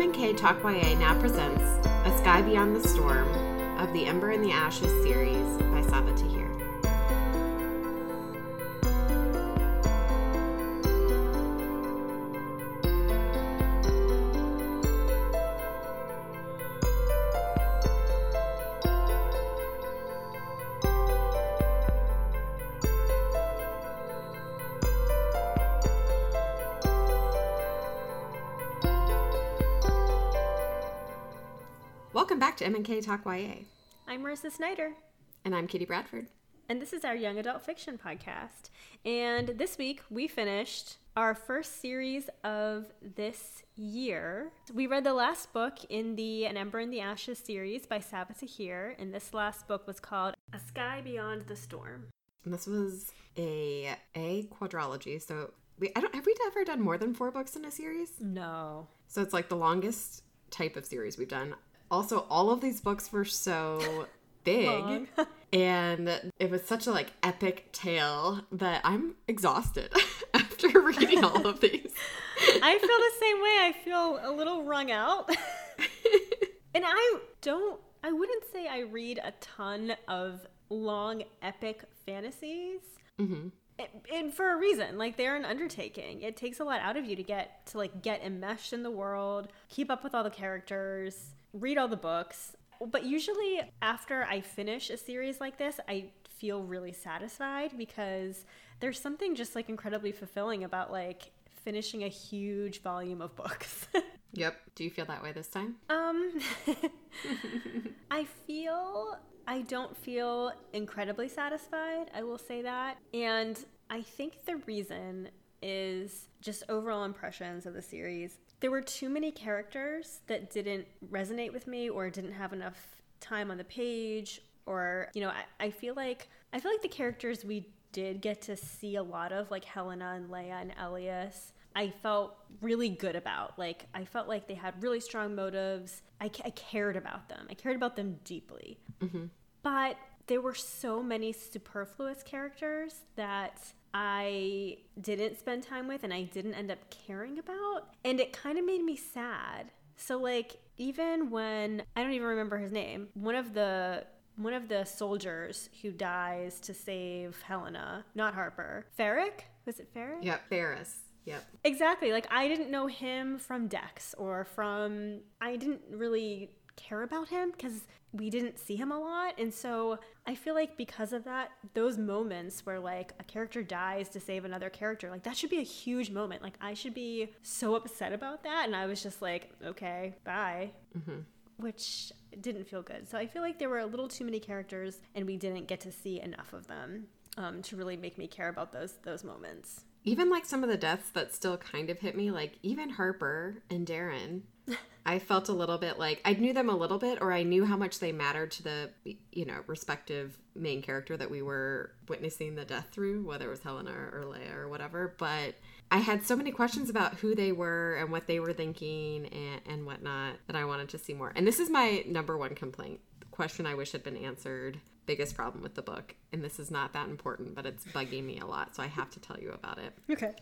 M&K Talk YA now presents A Sky Beyond the Storm of the Ember in the Ashes series by Sabaa Tahir. Talk YA. I'm Marissa Snyder, And I'm Kitty Bradford. and this is our young adult fiction podcast. And this week we finished our first series of this year. We read the last book in the An Ember in the Ashes series by Sabaa Tahir, and this last book was called A Sky Beyond the Storm. And this was a a quadrology. So we I don't have we ever done more than four books in a series? No. So it's like the longest type of series we've done. Also, all of these books were so big. And it was such a like epic tale that I'm exhausted after reading all of these. I feel the same way. I feel a little wrung out. and I don't, I wouldn't say I read a ton of long, epic fantasies. hmm and for a reason like they're an undertaking it takes a lot out of you to get to like get enmeshed in the world keep up with all the characters read all the books but usually after i finish a series like this i feel really satisfied because there's something just like incredibly fulfilling about like finishing a huge volume of books Yep. Do you feel that way this time? Um, I feel I don't feel incredibly satisfied. I will say that, and I think the reason is just overall impressions of the series. There were too many characters that didn't resonate with me, or didn't have enough time on the page, or you know, I, I feel like I feel like the characters we did get to see a lot of, like Helena and Laia and Elias. I felt really good about. Like, I felt like they had really strong motives. I, ca- I cared about them. I cared about them deeply. Mm-hmm. But there were so many superfluous characters that I didn't spend time with and I didn't end up caring about. And it kind of made me sad. So, like, even when I don't even remember his name, one of the one of the soldiers who dies to save Helena, not Harper, Ferrick? Was it Ferric? Yep. Faris. Yep. Exactly. Like I didn't know him from Dex or from I didn't really care about him because we didn't see him a lot. And so I feel like because of that, those moments where like a character dies to save another character, like that should be a huge moment. Like I should be so upset about that. And I was just like, okay, bye. Which didn't feel good. So I feel like there were a little too many characters and we didn't get to see enough of them um, to really make me care about those those moments. Even like some of the deaths that still kind of hit me, like even Harper and Darin, I felt a little bit like I knew them a little bit, or I knew how much they mattered to the, you know, respective main character that we were witnessing the death through, whether it was Helena or Laia or whatever. But I had so many questions about who they were and what they were thinking and, and whatnot that I wanted to see more. And this is my number one complaint question I wish had been answered. Biggest problem with the book. And this is not that important, but it's bugging me a lot. So I have to tell you about it. Okay.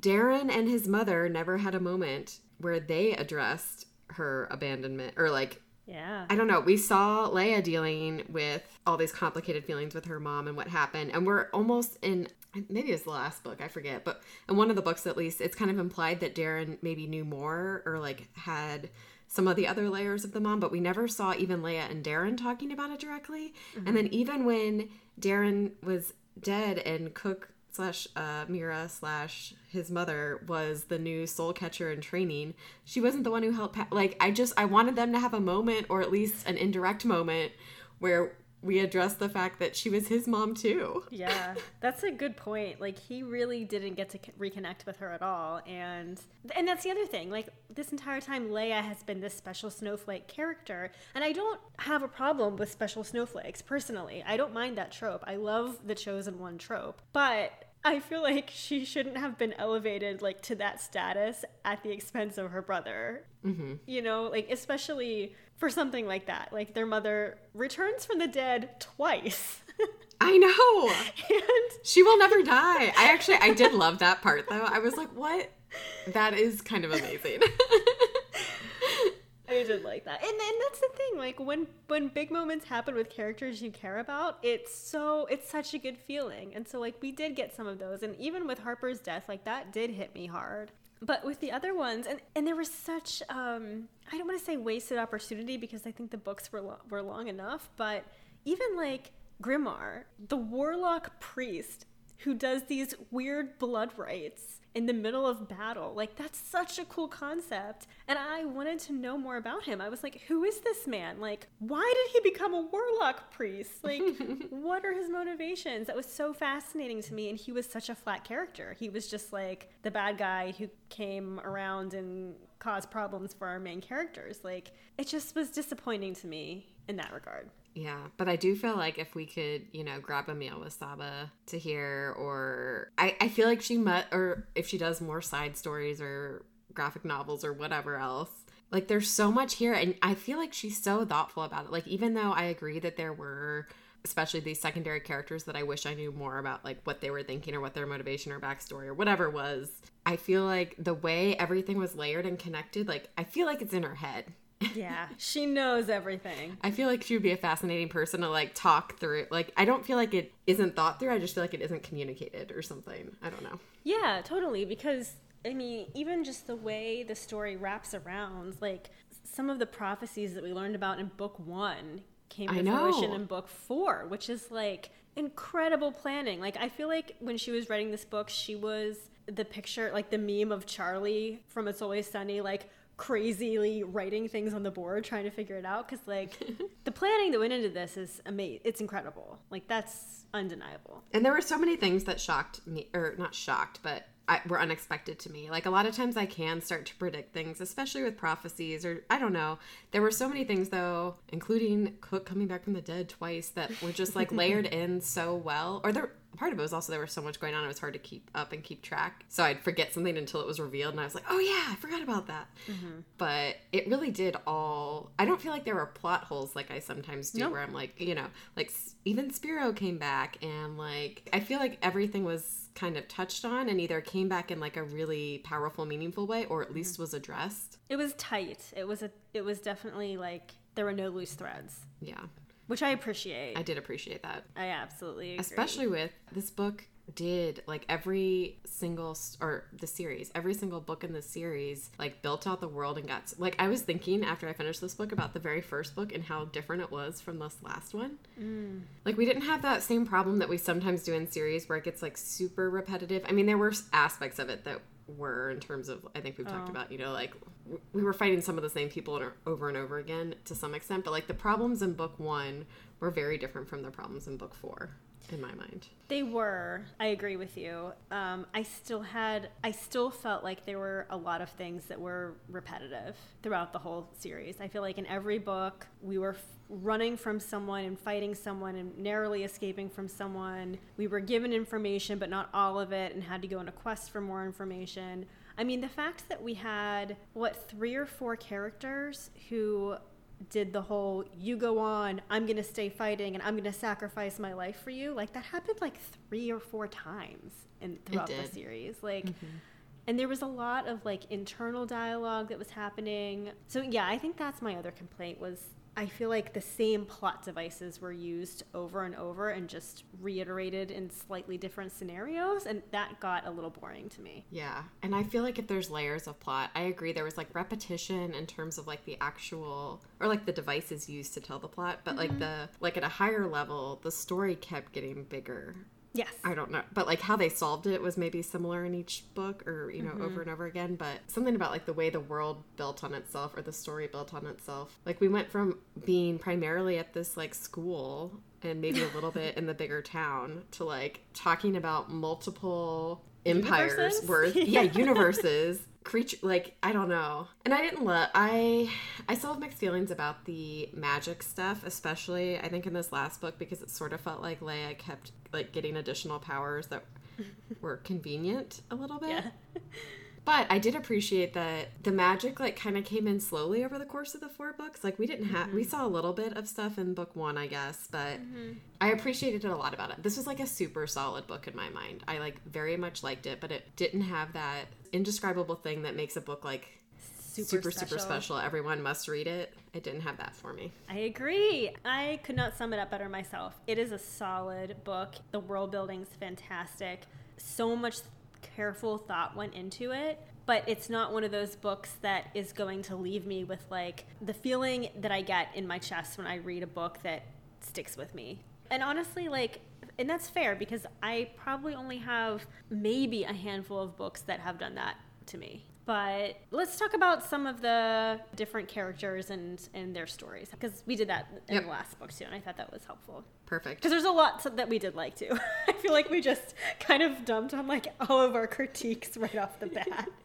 Darin and his mother never had a moment where they addressed her abandonment or like Yeah. I don't know. We saw Laia dealing with all these complicated feelings with her mom and what happened, and we're almost in maybe it was the last book, I forget, but in one of the books at least, it's kind of implied that Darin maybe knew more or like had some of the other layers of the mom, but we never saw even Laia and Darin talking about it directly. And then even when Darin was dead and Cook slash uh, Mirra slash his mother was the new soul catcher in training, she wasn't the one who helped. Pa- like I just I wanted them to have a moment or at least an indirect moment where we address the fact that she was his mom too. Yeah, that's a good point. Like he really didn't get to reconnect with her at all, and and that's the other thing. Like this entire time, Laia has been this special snowflake character, and I don't have a problem with special snowflakes personally. I don't mind that trope. I love the chosen one trope, but I feel like she shouldn't have been elevated like to that status at the expense of her brother. Mm-hmm. You know, like especially for something like that. Like their mother returns from the dead twice. I know. and She will never die. I actually I did love that part though. I was like, what? That is kind of amazing. I did like that, and and that's the thing. Like when when big moments happen with characters you care about, it's so it's such a good feeling. And so like we did get some of those, and even with Harper's death, like that did hit me hard. But with the other ones, and and there was such um I don't want to say wasted opportunity because I think the books were lo- were long enough, but even like Grimarr, the warlock priest who does these weird blood rites in the middle of battle. Like that's such a cool concept. And I wanted to know more about him. I was like, who is this man? Like, why did he become a warlock priest? Like, what are his motivations? That was so fascinating to me and he was such a flat character. He was just like the bad guy who came around and caused problems for our main characters. Like, it just was disappointing to me in that regard. Yeah, but I do feel like if we could, you know, grab a meal with Saba to hear, or I, I feel like she might, or if she does more side stories or graphic novels or whatever else, like there's so much here. And I feel like she's so thoughtful about it. Like, even though I agree that there were, especially these secondary characters that I wish I knew more about, like what they were thinking or what their motivation or backstory or whatever was, I feel like the way everything was layered and connected, like, I feel like it's in her head yeah, she knows everything. I feel like she would be a fascinating person to like talk through. Like, I don't feel like it isn't thought through. I just feel like it isn't communicated or something. I don't know. Yeah, totally. Because I mean, even just the way the story wraps around, like some of the prophecies that we learned about in book one came to fruition in book four, which is like incredible planning. Like, I feel like when she was writing this book, she was the picture, like the meme of Charlie from It's Always Sunny, like crazily writing things on the board trying to figure it out because like the planning that went into this is amazing it's incredible. Like that's undeniable. And there were so many things that shocked me or not shocked but I, were unexpected to me. Like a lot of times i can start to predict things especially with prophecies or i don't know. There were so many things though including cook coming back from the dead twice that were just like layered in so well or there part of it was also there was so much going on it was hard to keep up and keep track so i'd forget something until it was revealed and i was like oh yeah i forgot about that mm-hmm. but it really did all i don't feel like there were plot holes like i sometimes do nope. where i'm like you know like even spiro came back and like i feel like everything was kind of touched on and either came back in like a really powerful meaningful way or at least mm-hmm. was addressed it was tight it was a it was definitely like there were no loose threads yeah which I appreciate. I did appreciate that. I absolutely agree. Especially with this book did like every single or the series every single book in the series like built out the world and got like i was thinking after i finished this book about the very first book and how different it was from this last one mm. like we didn't have that same problem that we sometimes do in series where it gets like super repetitive i mean there were aspects of it that were in terms of I think we've oh. talked about you know like we were fighting some of the same people over and over again to some extent but like the problems in book 1 were very different from the problems in book 4 in my mind. They were. I agree with you. Um, I still had, I still felt like there were a lot of things that were repetitive throughout the whole series. I feel like in every book, we were f- running from someone and fighting someone and narrowly escaping from someone. We were given information, but not all of it, and had to go on a quest for more information. I mean, the fact that we had, what, three or four characters who did the whole you go on i'm going to stay fighting and i'm going to sacrifice my life for you like that happened like three or four times in throughout the series like mm-hmm. and there was a lot of like internal dialogue that was happening so yeah i think that's my other complaint was I feel like the same plot devices were used over and over and just reiterated in slightly different scenarios, and that got a little boring to me. Yeah, and I feel like if there's layers of plot, I agree. There was like repetition in terms of like the actual or like the devices used to tell the plot, but mm-hmm. like the like at a higher level, the story kept getting bigger Yes. I don't know. But like how they solved it was maybe similar in each book or, you know, mm-hmm. over and over again. But something about like the way the world built on itself or the story built on itself. Like we went from being primarily at this like school and maybe a little bit in the bigger town to like talking about multiple empires universes? worth yeah universes creature like i don't know and i didn't love i i still have mixed feelings about the magic stuff especially i think in this last book because it sort of felt like laia kept like getting additional powers that were convenient a little bit yeah. But I did appreciate that the magic like kind of came in slowly over the course of the four books. Like we didn't have mm-hmm. we saw a little bit of stuff in book 1, I guess, but mm-hmm. I appreciated it a lot about it. This was like a super solid book in my mind. I like very much liked it, but it didn't have that indescribable thing that makes a book like super, super special. super special. Everyone must read it. It didn't have that for me. I agree. I could not sum it up better myself. It is a solid book. The world building's fantastic. So much careful thought went into it, but it's not one of those books that is going to leave me with like the feeling that I get in my chest when I read a book that sticks with me. And honestly, like and that's fair because I probably only have maybe a handful of books that have done that to me. But let's talk about some of the different characters and and their stories because we did that in Yep. the last book too, and I thought that was helpful. Perfect. Because there's a lot to, that we did like too. I feel like we just kind of dumped on like all of our critiques right off the bat.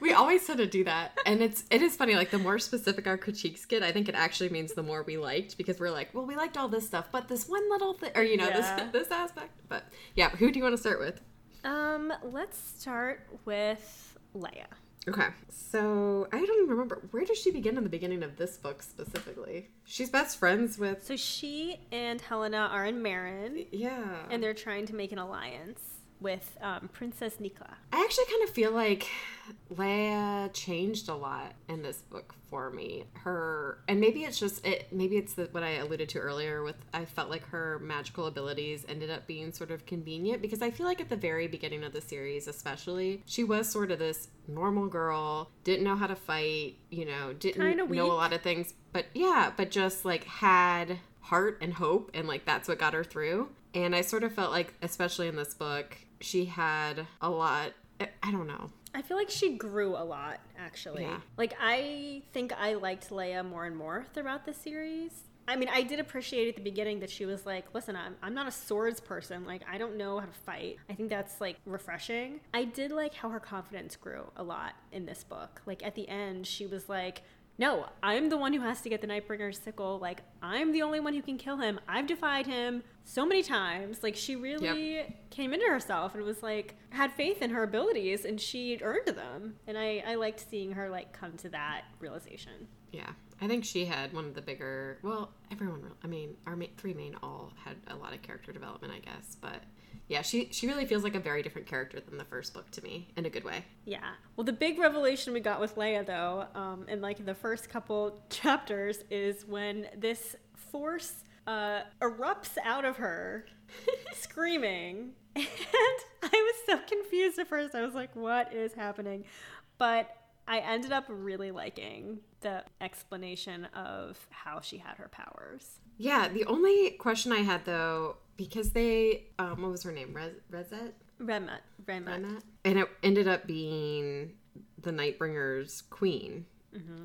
We always sort of do that, and it's it is funny. Like the more specific our critiques get, I think it actually means the more we liked because we're like, well, we liked all this stuff, but this one little thing, or you know, Yeah. this this aspect. But yeah, who do you want to start with? um, let's start with Laia. Okay, so I don't even remember where does she begin in the beginning of this book specifically. She's best friends with So she and Helena are in Marinn, yeah, and they're trying to make an alliance with um, Princess Nikla. I actually kind of feel like Laia changed a lot in this book for me. Her and maybe it's just it. Maybe it's the, what I alluded to earlier. With I felt like her magical abilities ended up being sort of convenient because I feel like at the very beginning of the series, especially, she was sort of this normal girl, didn't know how to fight. You know, didn't know a lot of things, but yeah, but just like had heart and hope, and like that's what got her through. And I sort of felt like, especially in this book, she had a lot. I- don't know. I feel like she grew a lot, actually. Yeah. Like, I think I liked Laia more and more throughout the series. I mean, I did appreciate at the beginning that she was like, listen, I'm, I'm not a swords person. Like, I don't know how to fight. I think that's like refreshing. I did like how her confidence grew a lot in this book. Like, at the end, she was like, no, I'm the one who has to get the Nightbringer's sickle. Like, I'm the only one who can kill him. I've defied him so many times. Like, she really came into herself and was like, had faith in her abilities and she earned them. And I, I liked seeing her, like, come to that realization. Yeah, I think she had one of the bigger. Well, everyone. I mean, our ma- three main all had a lot of character development, I guess. But yeah, she she really feels like a very different character than the first book to me in a good way. Yeah. Well, the big revelation we got with Laia, though, um, in like the first couple chapters, is when this force uh, erupts out of her, screaming. And I was so confused at first. I was like, what is happening? But I ended up really liking the explanation of how she had her powers. Yeah, the only question I had though, because they, um, what was her name? Rez- Rezet? Rehmat. Rehmat. Rehmat? And it ended up being the Nightbringer's queen.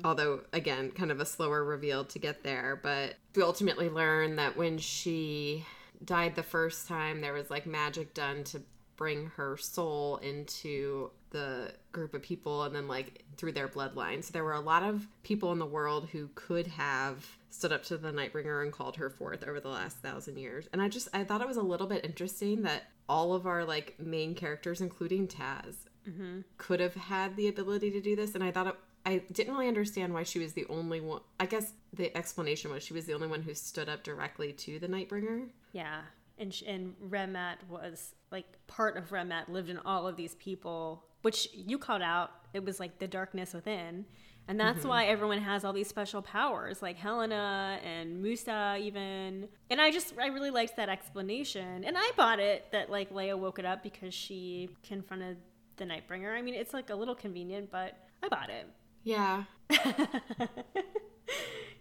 Although, again, kind of a slower reveal to get there. But we ultimately learn that when she died the first time, there was like magic done to bring her soul into the group of people and then like through their bloodline. So there were a lot of people in the world who could have stood up to the Nightbringer and called her forth over the last thousand years. And I just I thought it was a little bit interesting that all of our like main characters, including Tas, mm-hmm. could have had the ability to do this. And I thought it, I didn't really understand why she was the only one. I guess the explanation was she was the only one who stood up directly to the Nightbringer. Yeah. And, sh- and Rehmat was like part of Rehmat lived in all of these people, which you called out. It was like the darkness within. And that's mm-hmm. why everyone has all these special powers, like Helena and Musa, even. And I just, I really liked that explanation. And I bought it that like Laia woke it up because she confronted the Nightbringer. I mean, it's like a little convenient, but I bought it. Yeah.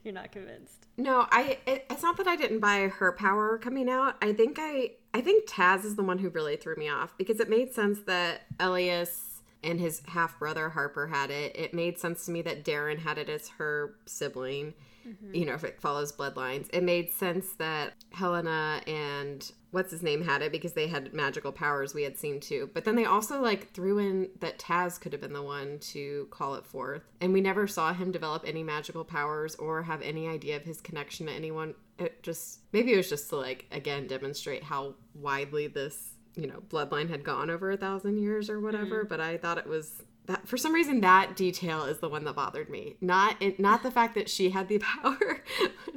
You're not convinced. No, I. It, it's not that I didn't buy her power coming out. I think I. I think Tas is the one who really threw me off because it made sense that Elias and his half brother Harper had it. It made sense to me that Darin had it as her sibling. Mm-hmm. You know, if it follows bloodlines, it made sense that Helena and what's his name had it because they had magical powers we had seen too. But then they also like threw in that Tas could have been the one to call it forth. And we never saw him develop any magical powers or have any idea of his connection to anyone. It just maybe it was just to like again demonstrate how widely this, you know, bloodline had gone over a thousand years or whatever. Mm-hmm. But I thought it was that for some reason that detail is the one that bothered me. Not it, not the fact that she had the power.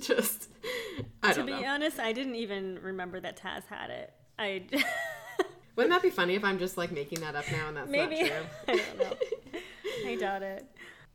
just I To don't to be know. honest, I didn't even remember that Tas had it. I. Wouldn't that be funny if I'm just like making that up now and that's Maybe. not true? I don't know. I doubt it.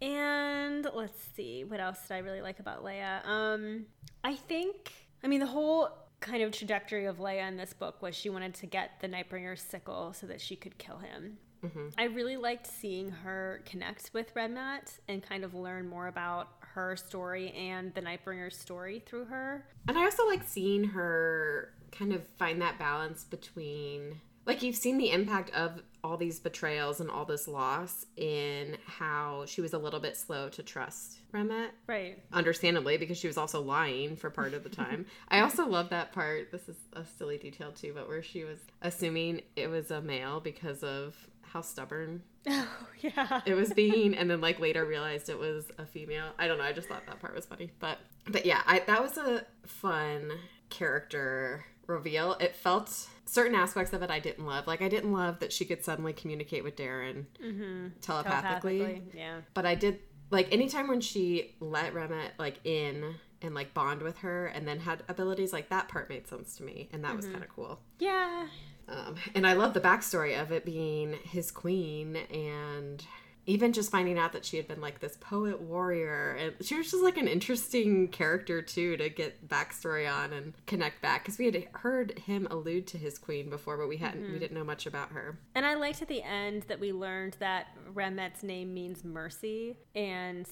And let's see, what else did I really like about Laia? Um, I think, I mean, the whole kind of trajectory of Laia in this book was she wanted to get the Nightbringer sickle so that she could kill him. Mm-hmm. I really liked seeing her connect with Rehmat and kind of learn more about her story and the Nightbringer's story through her. And I also like seeing her kind of find that balance between like you've seen the impact of all these betrayals and all this loss in how she was a little bit slow to trust Rehmat. Right. Understandably, because she was also lying for part of the time. I also love that part. This is a silly detail too, but where she was assuming it was a male because of how stubborn oh yeah it was being and then like later realized it was a female i don't know i just thought that part was funny but but yeah I, that was a fun character reveal it felt certain aspects of it I didn't love. Like I didn't love that she could suddenly communicate with Darin mm-hmm. telepathically. telepathically. Yeah. But I did like anytime when she let Rehmat like in and like bond with her and then had abilities like that part made sense to me and that mm-hmm. was kind of cool. Yeah. Um, and I love the backstory of it being his queen and even just finding out that she had been like this poet warrior. And she was just like an interesting character too to get backstory on and connect back. Because we had heard him allude to his queen before but we hadn't mm-hmm. we didn't know much about her. And i liked at the end that we learned that rehmat's name means mercy. And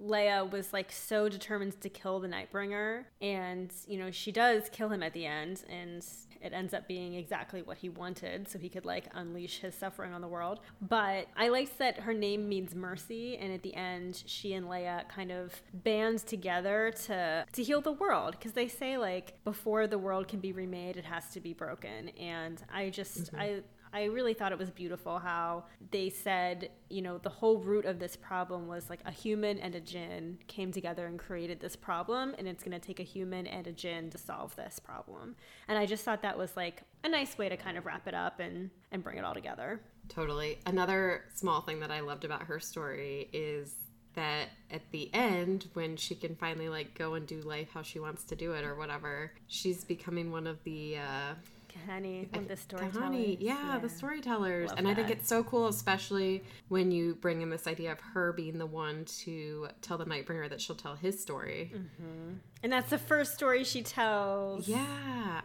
Laia was like so determined to kill the Nightbringer, and you know she does kill him at the end, and it ends up being exactly what he wanted, so he could like unleash his suffering on the world. But I liked that her name means mercy, and at the end, she and Laia kind of band together to to heal the world because they say like before the world can be remade, it has to be broken, and I just mm-hmm. I I really thought it was beautiful how they said, you know, the whole root of this problem was like a human and a jinn came together and created this problem, and it's going to take a human and a jinn to solve this problem. And I just thought that was like a nice way to kind of wrap it up and and bring it all together. Totally. Another small thing that I loved about her story is that at the end when she can finally like go and do life how she wants to do it or whatever she's becoming one of the uh Kehanni, one of the storytellers. Kehanni, yeah, yeah, the storytellers. Love and that. I think it's so cool, especially when you bring in this idea of her being the one to tell the Nightbringer that she'll tell his story. Mm-hmm. And that's the first story she tells. Yeah,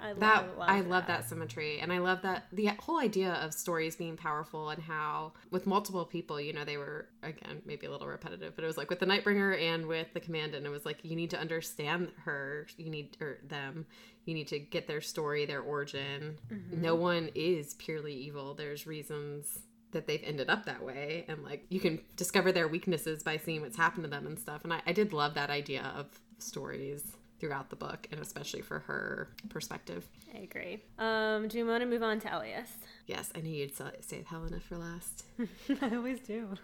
I that love, I love that. that symmetry, and I love that the whole idea of stories being powerful and how with multiple people, you know, they were again maybe a little repetitive, but it was like with the Nightbringer and with the Commandant, it was like you need to understand her, you need or them, you need to get their story, their origin. Mm-hmm. No one is purely evil. There's reasons that they've ended up that way and like you can discover their weaknesses by seeing what's happened to them and stuff and i, I did love that idea of stories throughout the book and especially for her perspective. I agree. Um, do you want to move on to elias? Yes i knew you'd save helena for last. I always do.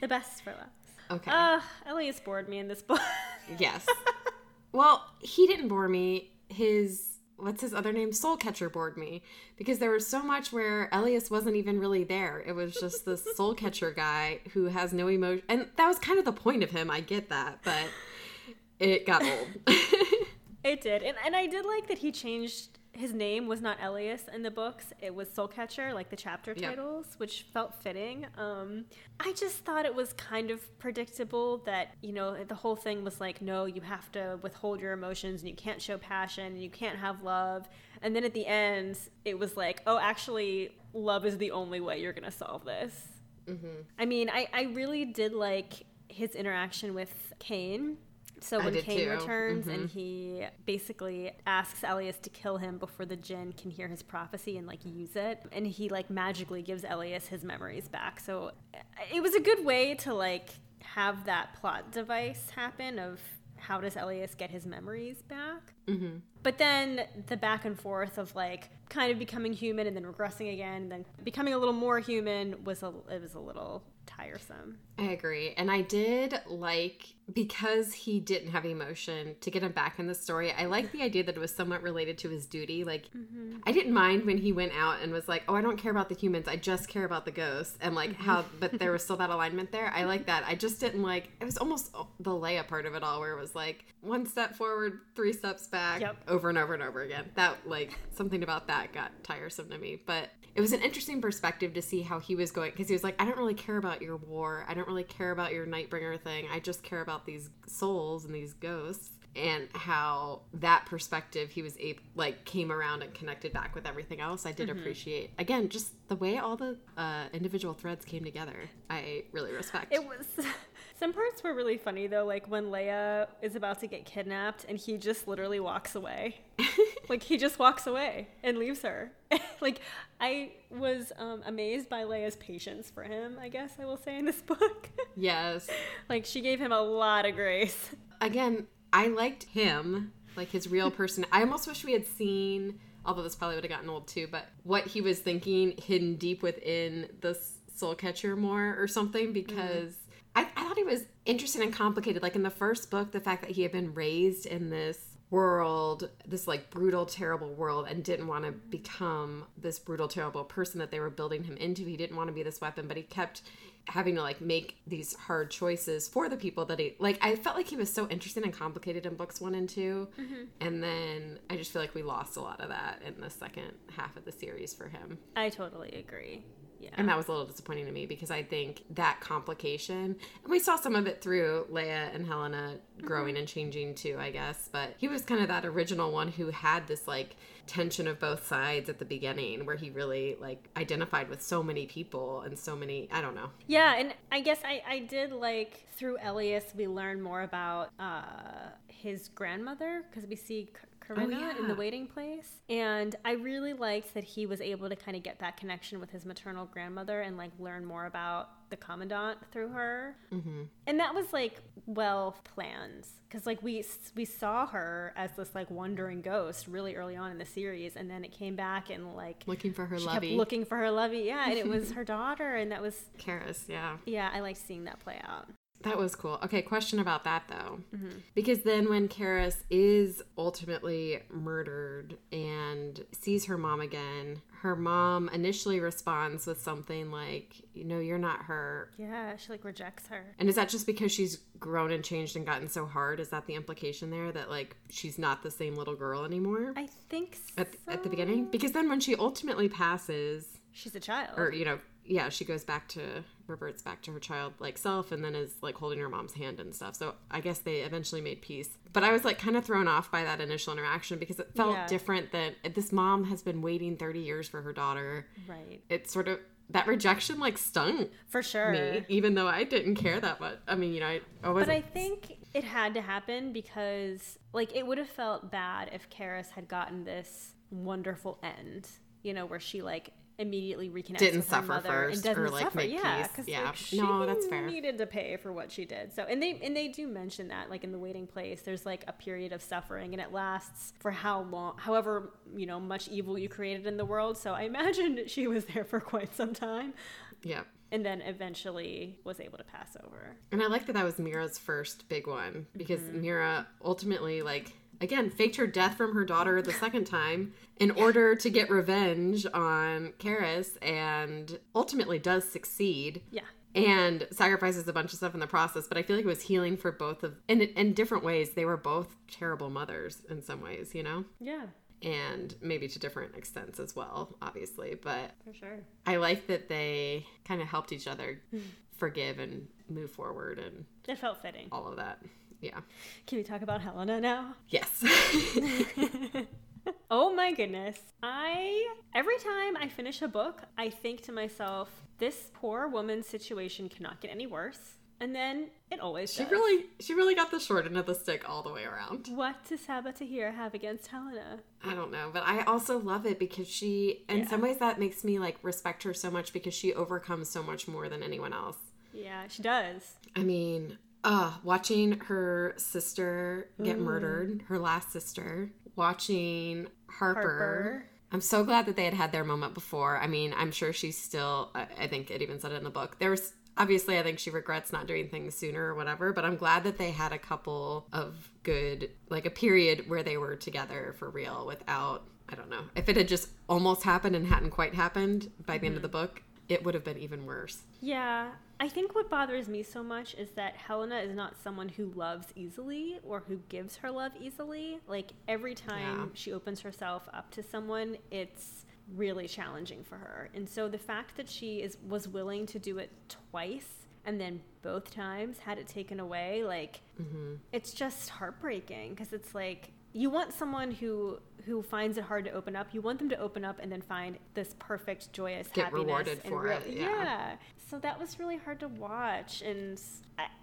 The best for last. Okay. Uh, elias bored me in this book. Yes. Well he didn't bore me. His what's his other name? Soul Catcher bored me because there was so much where Elias wasn't even really there. It was just this Soul Catcher guy who has no emotion, and that was kind of the point of him. I get that, but it got old. it did, and and I did like that he changed his name was not Elias in the books. It was Soulcatcher, like the chapter titles, yep. which felt fitting. Um, I just thought it was kind of predictable that, you know, the whole thing was like, no, you have to withhold your emotions and you can't show passion and you can't have love. And then at the end, it was like, oh, actually, love is the only way you're going to solve this. Mm-hmm. I mean, I, I really did like his interaction with Cain so when Cain too. returns mm-hmm. and he basically asks Elias to kill him before the jinn can hear his prophecy and like use it, and he like magically gives Elias his memories back. So it was a good way to like have that plot device happen of how does Elias get his memories back? Mm-hmm. But then the back and forth of like kind of becoming human and then regressing again, and then becoming a little more human was a it was a little tiresome. I agree. And I did like because he didn't have emotion to get him back in the story. I like the idea that it was somewhat related to his duty. Like mm-hmm. I didn't mind when he went out and was like, "Oh, I don't care about the humans. I just care about the ghosts." And like how, but there was still that alignment there. I like that. I just didn't like. It was almost the Laia part of it all, where it was like one step forward, three steps back, Yep. over and over and over again. That like something about that got tiresome to me, but. It was an interesting perspective to see how he was going because he was like, I don't really care about your war. I don't really care about your Nightbringer thing. I just care about these souls and these ghosts and how that perspective he was able like came around and connected back with everything else i did appreciate again just the way all the uh, individual threads came together i really respect It was some parts were really funny though, like when Laia is about to get kidnapped and he just literally walks away. like he just walks away and leaves her. like I was um, amazed by Laia's patience for him. I guess I will say in this book. yes like she gave him a lot of grace. again i liked him like his real person. I almost wish we had seen although this probably would have gotten old too but what he was thinking hidden deep within the soul catcher more or something mm-hmm. because I, I thought he was interesting and complicated. Like in the first book the fact that he had been raised in this world this like brutal terrible world and didn't want to become this brutal terrible person that they were building him into. He didn't want to be this weapon but he kept having to like make these hard choices for the people that he like i felt like he was so interesting and complicated in books one and 2 mm-hmm. and then i just feel like we lost a lot of that in the second half of the series for him. I totally agree. Yeah. and that was a little disappointing to me because I think that complication, and we saw some of it through Laia and Helena growing and changing too, I guess. But he was kind of that original one who had this like tension of both sides at the beginning where he really like identified with so many people and so many, I don't know. Yeah, and I guess I, I did like through Elias we learn more about uh, his grandmother because we see C- Karinna in the waiting place, and I really liked that he was able to kind of get that connection with his maternal grandmother and like learn more about the commandant through her, mm-hmm. and that was like well planned because like we we saw her as this like wandering ghost really early on in the series, and then it came back and like Looking for her she lovey. kept looking for her lovey, yeah, and it was her daughter, and that was Keris, yeah. yeah, I liked seeing that play out. That was cool. Okay, question about that though. Mm-hmm. Because then when Keris is ultimately murdered and sees her mom again, her mom initially responds with something like, you know, you're not her. Yeah, she like rejects her. And is that just because she's grown and changed and gotten so hard? Is that the implication there that like she's not the same little girl anymore I think at, at the beginning? Because then when she ultimately passes, she's a child. or you know yeah she goes back to reverts back to her childlike self and then is like holding her mom's hand and stuff so i guess they eventually made peace but i was like kind of thrown off by that initial interaction because it felt Yeah. different than this mom has been waiting 30 years for her daughter right. it sort of that rejection like stung For sure. me even though i didn't care that much i mean you know i, I But I think it had to happen because like it would have felt bad if Keris had gotten this wonderful end, you know, where she like immediately reconnects Didn't with her suffer mother first and doesn't or, like, suffer. make yeah, peace. because Yeah. like, she No, that's fair. needed to pay for what she did. So and they and they do mention that like in the waiting place, there's like a period of suffering and it lasts for how long, however you know much evil you created in the world. So I imagine she was there for quite some time, yeah and then eventually was able to pass over. And I like that that was Mirra's first big one because Mm-hmm. Mirra ultimately, like, again, faked her death from her daughter the second time in order to get revenge on Keris and ultimately does succeed Yeah. and sacrifices a bunch of stuff in the process. But I feel like it was healing for both of, in, in different ways. They were both terrible mothers in some ways, you know? Yeah, And maybe to different extents as well, obviously. But for sure. I like that they kind of helped each other mm. forgive and move forward and It felt fitting. all of that. Yeah. Can we talk about Helena now? Yes. oh my goodness. I every time I finish a book, I think to myself, this poor woman's situation cannot get any worse. And then it always she does. really she really got the short end of the stick all the way around. What does Sabaa Tahir have against Helena? I don't know, but I also love it because she in Yeah. some ways that makes me like respect her so much because she overcomes so much more than anyone else. Yeah, she does. I mean, uh watching her sister get Mm. murdered, her last sister, watching Harper. Harper. I'm so glad that they had had their moment before. I mean, I'm sure she's still, I I think it even said it in the book. There's obviously, I think she regrets not doing things sooner or whatever, but I'm glad that they had a couple of good, like a period where they were together for real without. I don't know. If it had just almost happened and hadn't quite happened by the end of the book, it would have been even worse. Yeah. I think what bothers me so much is that Helena is not someone who loves easily or who gives her love easily. Like every time Yeah. she opens herself up to someone, it's really challenging for her. And so the fact that she is was willing to do it twice and then both times had it taken away, like mm-hmm. it's just heartbreaking because it's like you want someone who who finds it hard to open up. You want them to open up and then find this perfect, joyous Get happiness. rewarded and for real- it, yeah. So that was really hard to watch, and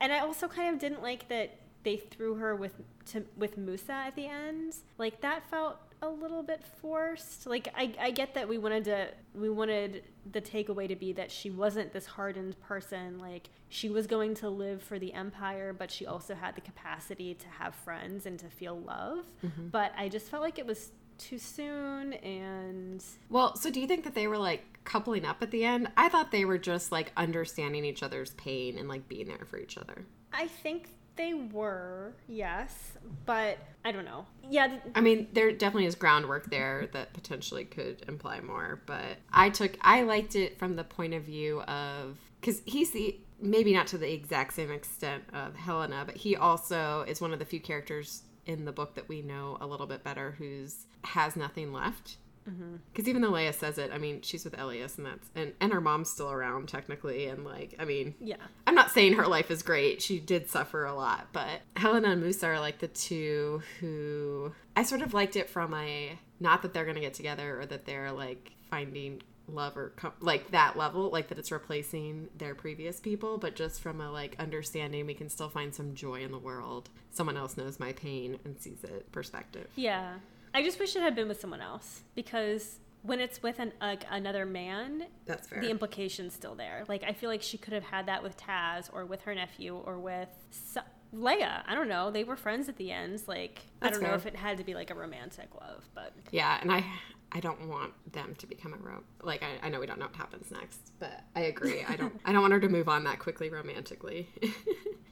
and I also kind of didn't like that they threw her with to, with Musa at the end. Like that felt a little bit forced. Like I, I get that we wanted to we wanted the takeaway to be that she wasn't this hardened person. Like she was going to live for the empire, but she also had the capacity to have friends and to feel love. Mm-hmm. But I just felt like it was too soon and Well, so do you think that they were like coupling up at the end? I thought they were just like understanding each other's pain and like being there for each other. I think they were, yes, but I don't know. Yeah, th- I mean, there definitely is groundwork there that potentially could imply more, but I took I liked it from the point of view of cuz he's the maybe not to the exact same extent of Helena, but he also is one of the few characters in the book that we know a little bit better who's has nothing left. Mm-hmm. Because even though Laia says it, I mean, she's with Elias, and that's and and her mom's still around technically, and like, I mean, yeah. I'm not saying her life is great. She did suffer a lot, but Helena and Musa are like the two who I sort of liked it from a not that they're going to get together or that they're like finding love or com- like that level, like that it's replacing their previous people, but just from a like understanding we can still find some joy in the world. Someone else knows my pain and sees it perspective. Yeah. I just wish it had been with someone else because when it's with an like another man, That's fair. the implication's still there. Like I feel like she could have had that with Tas or with her nephew or with so- Laia. I don't know. They were friends at the end. Like I don't know if it had to be like a romantic love, but Yeah, and I I don't want them to become a rope. like I, I know we don't know what happens next, but I agree. I don't I don't want her to move on that quickly romantically.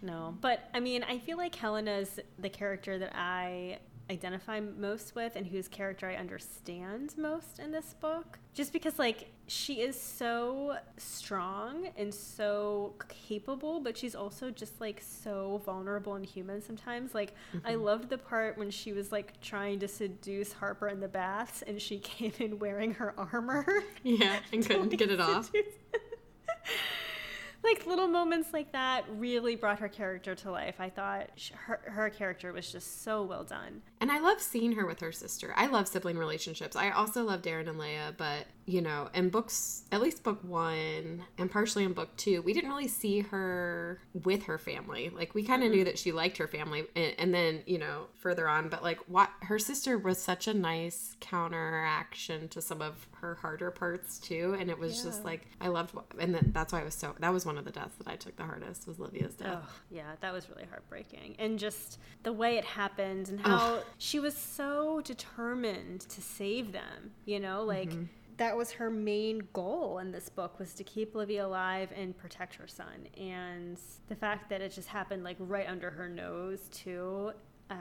No, but I mean, I feel like Helena's the character that I identify most with and whose character I understand most in this book. Just because, like, she is so strong and so capable, but she's also just, like, so vulnerable and human sometimes. Like, I mm-hmm. loved the part when she was, like, trying to seduce Harper in the baths and she came in wearing her armor. yeah, and couldn't get it off. like little moments like that really brought her character to life. I thought sh- her her character was just so well done. And I love seeing her with her sister. I love sibling relationships. I also love Darin and Laia, but you know, in books, at least book one and partially in book two, we didn't really see her with her family. Like we kind of knew mm-hmm. that she liked her family, and, and then you know further on, but like what her sister was such a nice counteraction to some of her harder parts too, and it was just like I loved, and then that's why I was so that was one of the deaths that I took the hardest was Livia's death. Oh, yeah, that was really heartbreaking. And just the way it happened and how she was so determined to save them, you know, like mm-hmm. That was her main goal in this book was to keep Livia alive and protect her son. And the fact that it just happened like right under her nose too. Uh,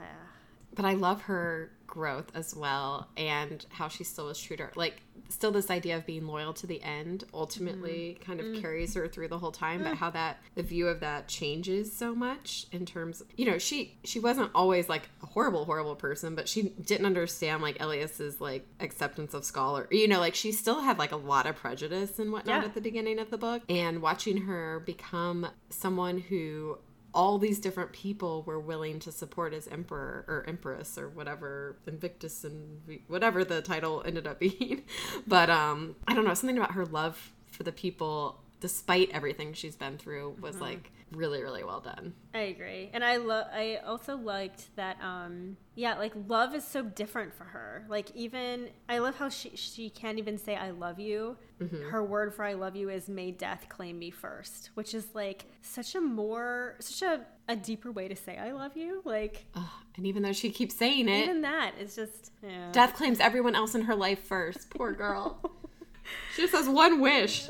but I love her growth as well and how she still was true to her. Like, still this idea of being loyal to the end ultimately mm-hmm. kind of mm. carries her through the whole time, but mm. how that the view of that changes so much in terms you know, she she wasn't always like a horrible, horrible person, but she didn't understand like Elias's like acceptance of scholar. You know, like she still had like a lot of prejudice and whatnot Yeah. at the beginning of the book. And watching her become someone who all these different people were willing to support as emperor or empress or whatever invictus and whatever the title ended up being. But um i don't know something about her love for the people despite everything she's been through was like really really well done I agree. And I love I also liked that um yeah, like love is so different for her. Like even I love how she she can't even say I love you. Her word for I love you is may death claim me first, which is like such a more such a a deeper way to say I love you. Like Ugh, and even though she keeps saying it even that is just yeah. death claims everyone else in her life first poor girl she just has one wish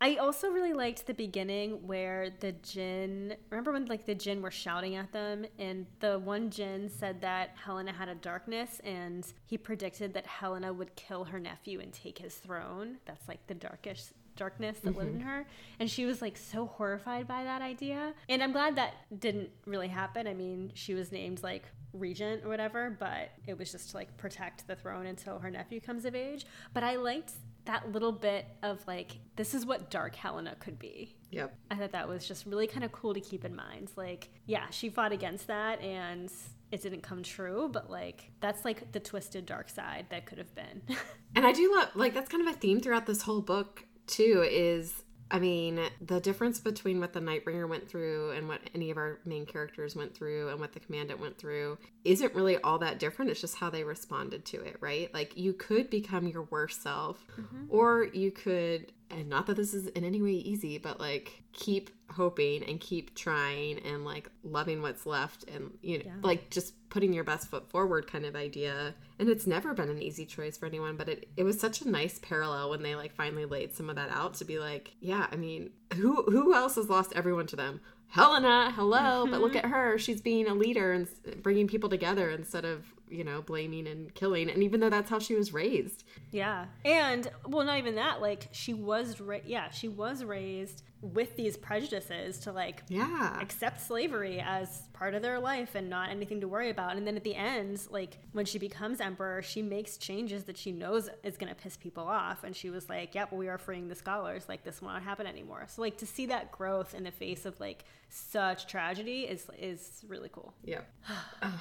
I also really liked the beginning where the Jinn. Remember when like the Jinn were shouting at them, and the one Jinn said that Helena had a darkness, and he predicted that Helena would kill her nephew and take his throne. That's like the darkest darkness that mm-hmm. lived in mm-hmm. her. And she was like so horrified by that idea. And I'm glad that didn't really happen. I mean, she was named like regent or whatever, but it was just to like protect the throne until her nephew comes of age. But I liked that little bit of like this is what dark helena could be. Yep. I thought that was just really kind of cool to keep in mind. Like yeah she fought against that and it didn't come true but like that's like the twisted dark side that could have been. And i do love like that's kind of a theme throughout this whole book too is I mean, the difference between what the Nightbringer went through and what any of our main characters went through and what the Commandant went through isn't really all that different. It's just how they responded to it, right? Like, you could become your worst self, mm-hmm. or you could and not that this is in any way easy, but like keep hoping and keep trying and like loving what's left and you know yeah. like just putting your best foot forward kind of idea. And it's never been an easy choice for anyone, but it, it was such a nice parallel when they like finally laid some of that out to be like, yeah, I mean, who who else has lost everyone to them? Helena, hello, mm-hmm. but look at her. She's being a leader and bringing people together instead of you know, blaming and killing. And even though that's how she was raised. Yeah. And, well, not even that. Like, she was, ra- yeah, she was raised with these prejudices to, like, yeah, accept slavery as part of their life and not anything to worry about. And then at the end, like, when she becomes emperor, she makes changes that she knows is going to piss people off. And she was like, yep, yeah, we are freeing the scholars. Like, this won't happen anymore. So, like, to see that growth in the face of, like, such tragedy is, is really cool. Yeah.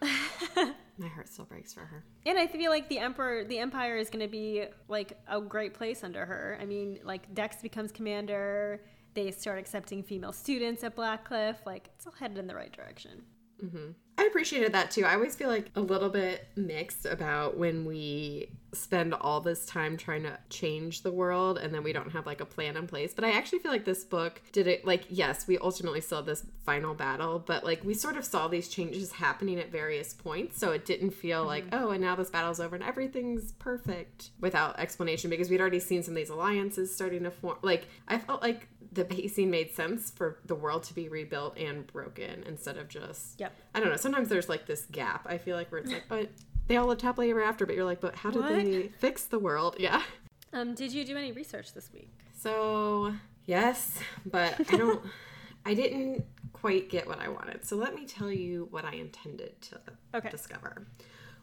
My heart still breaks for her. And I feel like the emperor, the empire is going to be like a great place under her. I mean, like Dex becomes commander. They start accepting female students at Blackcliff. Like it's all headed in the right direction. Mm-hmm. I appreciated that too. I always feel like a little bit mixed about when we spend all this time trying to change the world and then we don't have like a plan in place. But I actually feel like this book did it like, yes, we ultimately saw this final battle, but like we sort of saw these changes happening at various points. So it didn't feel mm-hmm. like, oh, and now this battle's over and everything's perfect without explanation because we'd already seen some of these alliances starting to form. Like, I felt like the pacing made sense for the world to be rebuilt and broken instead of just yep. I don't know. Sometimes there's like this gap. I feel like where it's like, but they all lived happily ever after. But you're like, but how did what? they fix the world? Yeah. Um, did you do any research this week? So yes, but I don't. I didn't quite get what I wanted. So let me tell you what I intended to okay. discover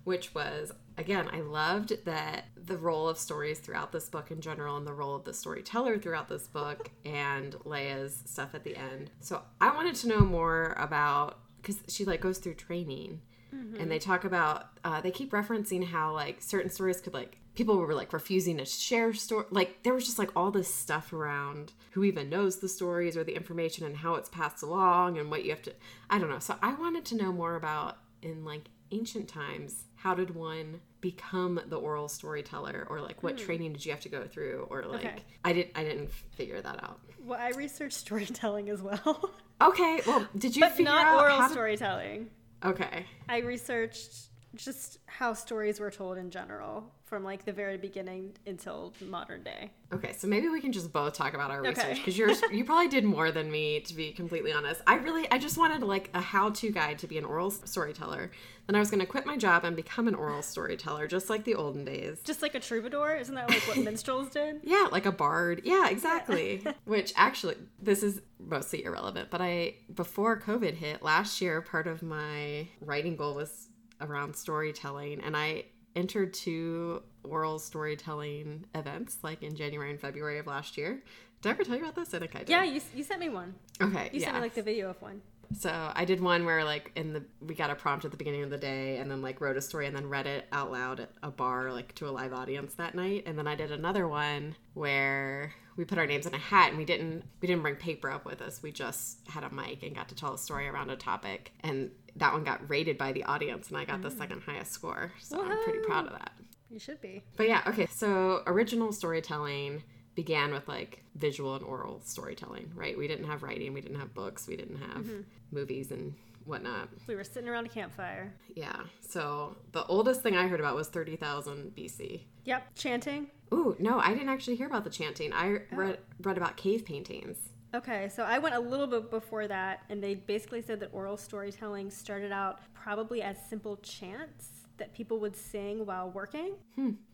which was again i loved that the role of stories throughout this book in general and the role of the storyteller throughout this book and Laia's stuff at the end so i wanted to know more about because she like goes through training mm-hmm. and they talk about uh, they keep referencing how like certain stories could like people were like refusing to share story like there was just like all this stuff around who even knows the stories or the information and how it's passed along and what you have to i don't know so i wanted to know more about in like ancient times how did one become the oral storyteller? Or like what hmm. training did you have to go through? Or like okay. i didn't i didn't figure that out. Well i researched storytelling as well. Okay well did you but figure not out oral to... storytelling. Okay. I researched just how stories were told in general from like the very beginning until modern day. Okay, so maybe we can just both talk about our research because you're you probably did more than me to be completely honest. I really I just wanted like a how-to guide to be an oral storyteller. Then I was going to quit my job and become an oral storyteller just like the olden days. Just like a troubadour, isn't that like what minstrels did? Yeah, like a bard. Yeah, exactly. Yeah. Which actually this is mostly irrelevant, but I before COVID hit last year part of my writing goal was around storytelling and I entered two oral storytelling events like in January and February of last year. Did I ever tell you about this? I think I did. Yeah, you, you sent me one. Okay. You yeah. sent me like the video of one. So I did one where like in the we got a prompt at the beginning of the day and then like wrote a story and then read it out loud at a bar like to a live audience that night. And then I did another one where we put our names in a hat and we didn't we didn't bring paper up with us. We just had a mic and got to tell a story around a topic. And that one got rated by the audience and I got mm. the second highest score. So I'm pretty proud of that. You should be. But yeah, okay. So original storytelling began with like visual and oral storytelling, right? We didn't have writing, we didn't have books, we didn't have movies and whatnot. We were sitting around a campfire. Yeah. So the oldest thing I heard about was 30,000 BC. Yep, chanting. Ooh, no, I didn't actually hear about the chanting. I read read about cave paintings. Okay, so I went a little bit before that, and they basically said that oral storytelling started out probably as simple chants that people would sing while working.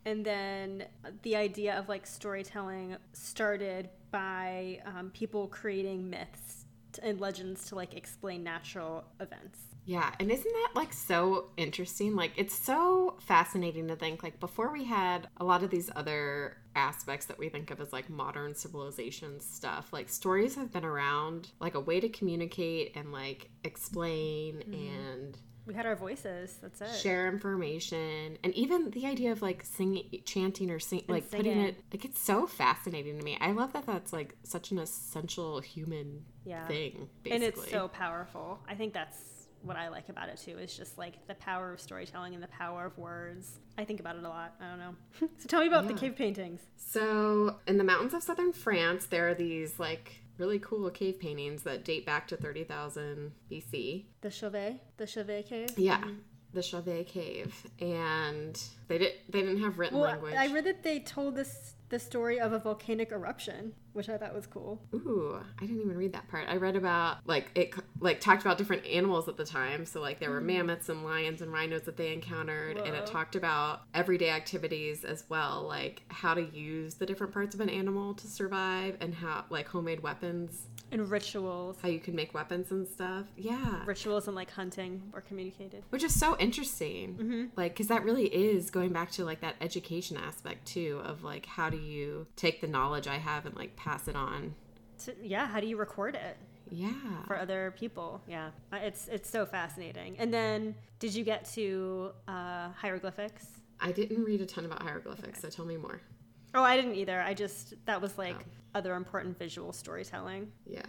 And then the idea of like storytelling started by um, people creating myths and legends to like explain natural events. Yeah, and isn't that like so interesting? Like it's so fascinating to think like before we had a lot of these other aspects that we think of as like modern civilization stuff, like stories have been around like a way to communicate and like explain mm-hmm. and We had our voices. That's it. share information and even the idea of like singing chanting or sing like putting it like it's so fascinating to me. I love that that's like such an essential human Yeah. thing basically. and it's so powerful. I think that's what I like about it too. Is just like the power of storytelling and the power of words. I think about it a lot. I don't know. so tell me about the cave paintings. So, in the mountains of southern France, there are these like really cool cave paintings that date back to 30,000 BC. The Chauvet, the Chauvet cave. Yeah, mm-hmm. the Chauvet Cave, and they didn't. They didn't have written Well, language. I read that they told this the story of a volcanic eruption, which I thought was cool. Ooh, I didn't even read that part. I read about like it like talked about different animals at the time. So like there were mm. mammoths and lions and rhinos that they encountered and it. Talked about everyday activities as well, like how to use the different parts of an animal to survive and how like homemade weapons, And rituals, how you can make weapons and stuff. Yeah. rituals and like hunting were communicated. Which is so interesting. Mm-hmm. Like cuz that really is going back to like that education aspect too of like how do you take the knowledge I have and like pass it on. So, yeah, how do you record it Yeah. for other people? Yeah, it's it's so fascinating. And then, did you get to uh, hieroglyphics? I didn't read a ton about hieroglyphics, so tell me more. Oh, I didn't either. I just that was like Oh. other important visual storytelling. Yeah.